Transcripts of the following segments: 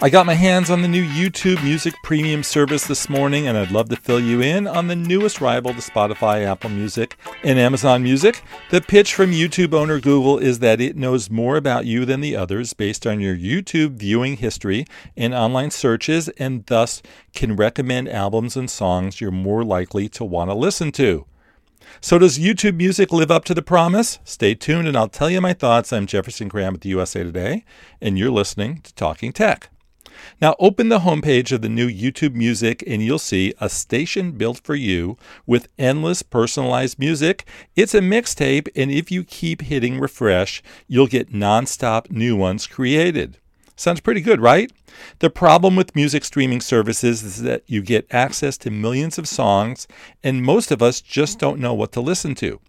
I got my hands on the new YouTube Music Premium service this morning, and I'd love to fill you in on the newest rival to Spotify, Apple Music, and Amazon Music. The pitch from YouTube owner Google is that it knows more about you than the others based on your YouTube viewing history and online searches, and thus can recommend albums and songs you're more likely to want to listen to. So, does YouTube Music live up to the promise? Stay tuned and I'll tell you my thoughts. I'm Jefferson Graham at the USA Today, and you're listening to Talking Tech. Now, open the homepage of the new YouTube Music and you'll see a station built for you with endless personalized music. It's a mixtape, and if you keep hitting refresh, you'll get nonstop new ones created. Sounds pretty good, right? The problem with music streaming services is that you get access to millions of songs, and most of us just don't know what to listen to.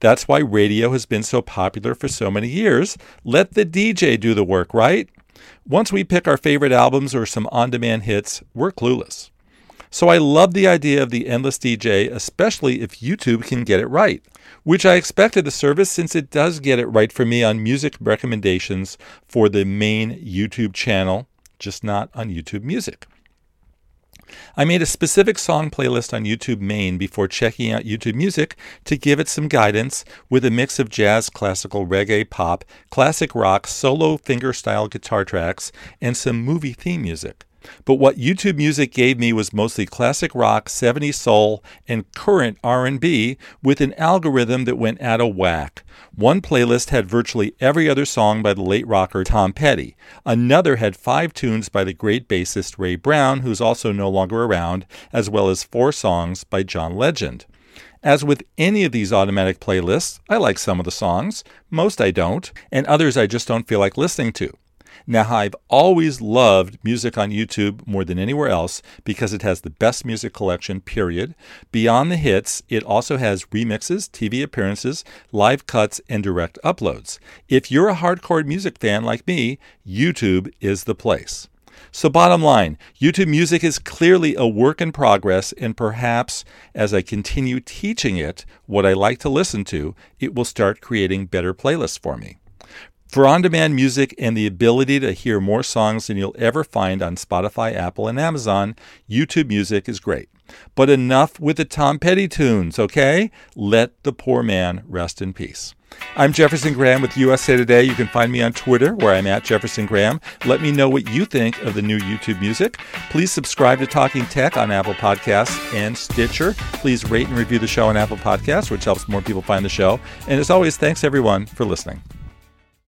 That's why radio has been so popular for so many years. Let the DJ do the work, right? Once we pick our favorite albums or some on demand hits, we're clueless. So I love the idea of the endless DJ, especially if YouTube can get it right, which I expected the service since it does get it right for me on music recommendations for the main YouTube channel, just not on YouTube Music. I made a specific song playlist on YouTube Main before checking out YouTube Music to give it some guidance with a mix of jazz, classical, reggae, pop, classic rock, solo fingerstyle guitar tracks, and some movie theme music. But what YouTube Music gave me was mostly classic rock, 70s soul, and current R&B with an algorithm that went out of whack. One playlist had virtually every other song by the late rocker Tom Petty. Another had five tunes by the great bassist Ray Brown, who's also no longer around, as well as four songs by John Legend. As with any of these automatic playlists, I like some of the songs, most I don't, and others I just don't feel like listening to. Now, I've always loved music on YouTube more than anywhere else because it has the best music collection, period. Beyond the hits, it also has remixes, TV appearances, live cuts, and direct uploads. If you're a hardcore music fan like me, YouTube is the place. So, bottom line, YouTube Music is clearly a work in progress, and perhaps as I continue teaching it what I like to listen to, it will start creating better playlists for me. For on demand music and the ability to hear more songs than you'll ever find on Spotify, Apple, and Amazon, YouTube Music is great. But enough with the Tom Petty tunes, okay? Let the poor man rest in peace. I'm Jefferson Graham with USA Today. You can find me on Twitter, where I'm at Jefferson Graham. Let me know what you think of the new YouTube music. Please subscribe to Talking Tech on Apple Podcasts and Stitcher. Please rate and review the show on Apple Podcasts, which helps more people find the show. And as always, thanks everyone for listening.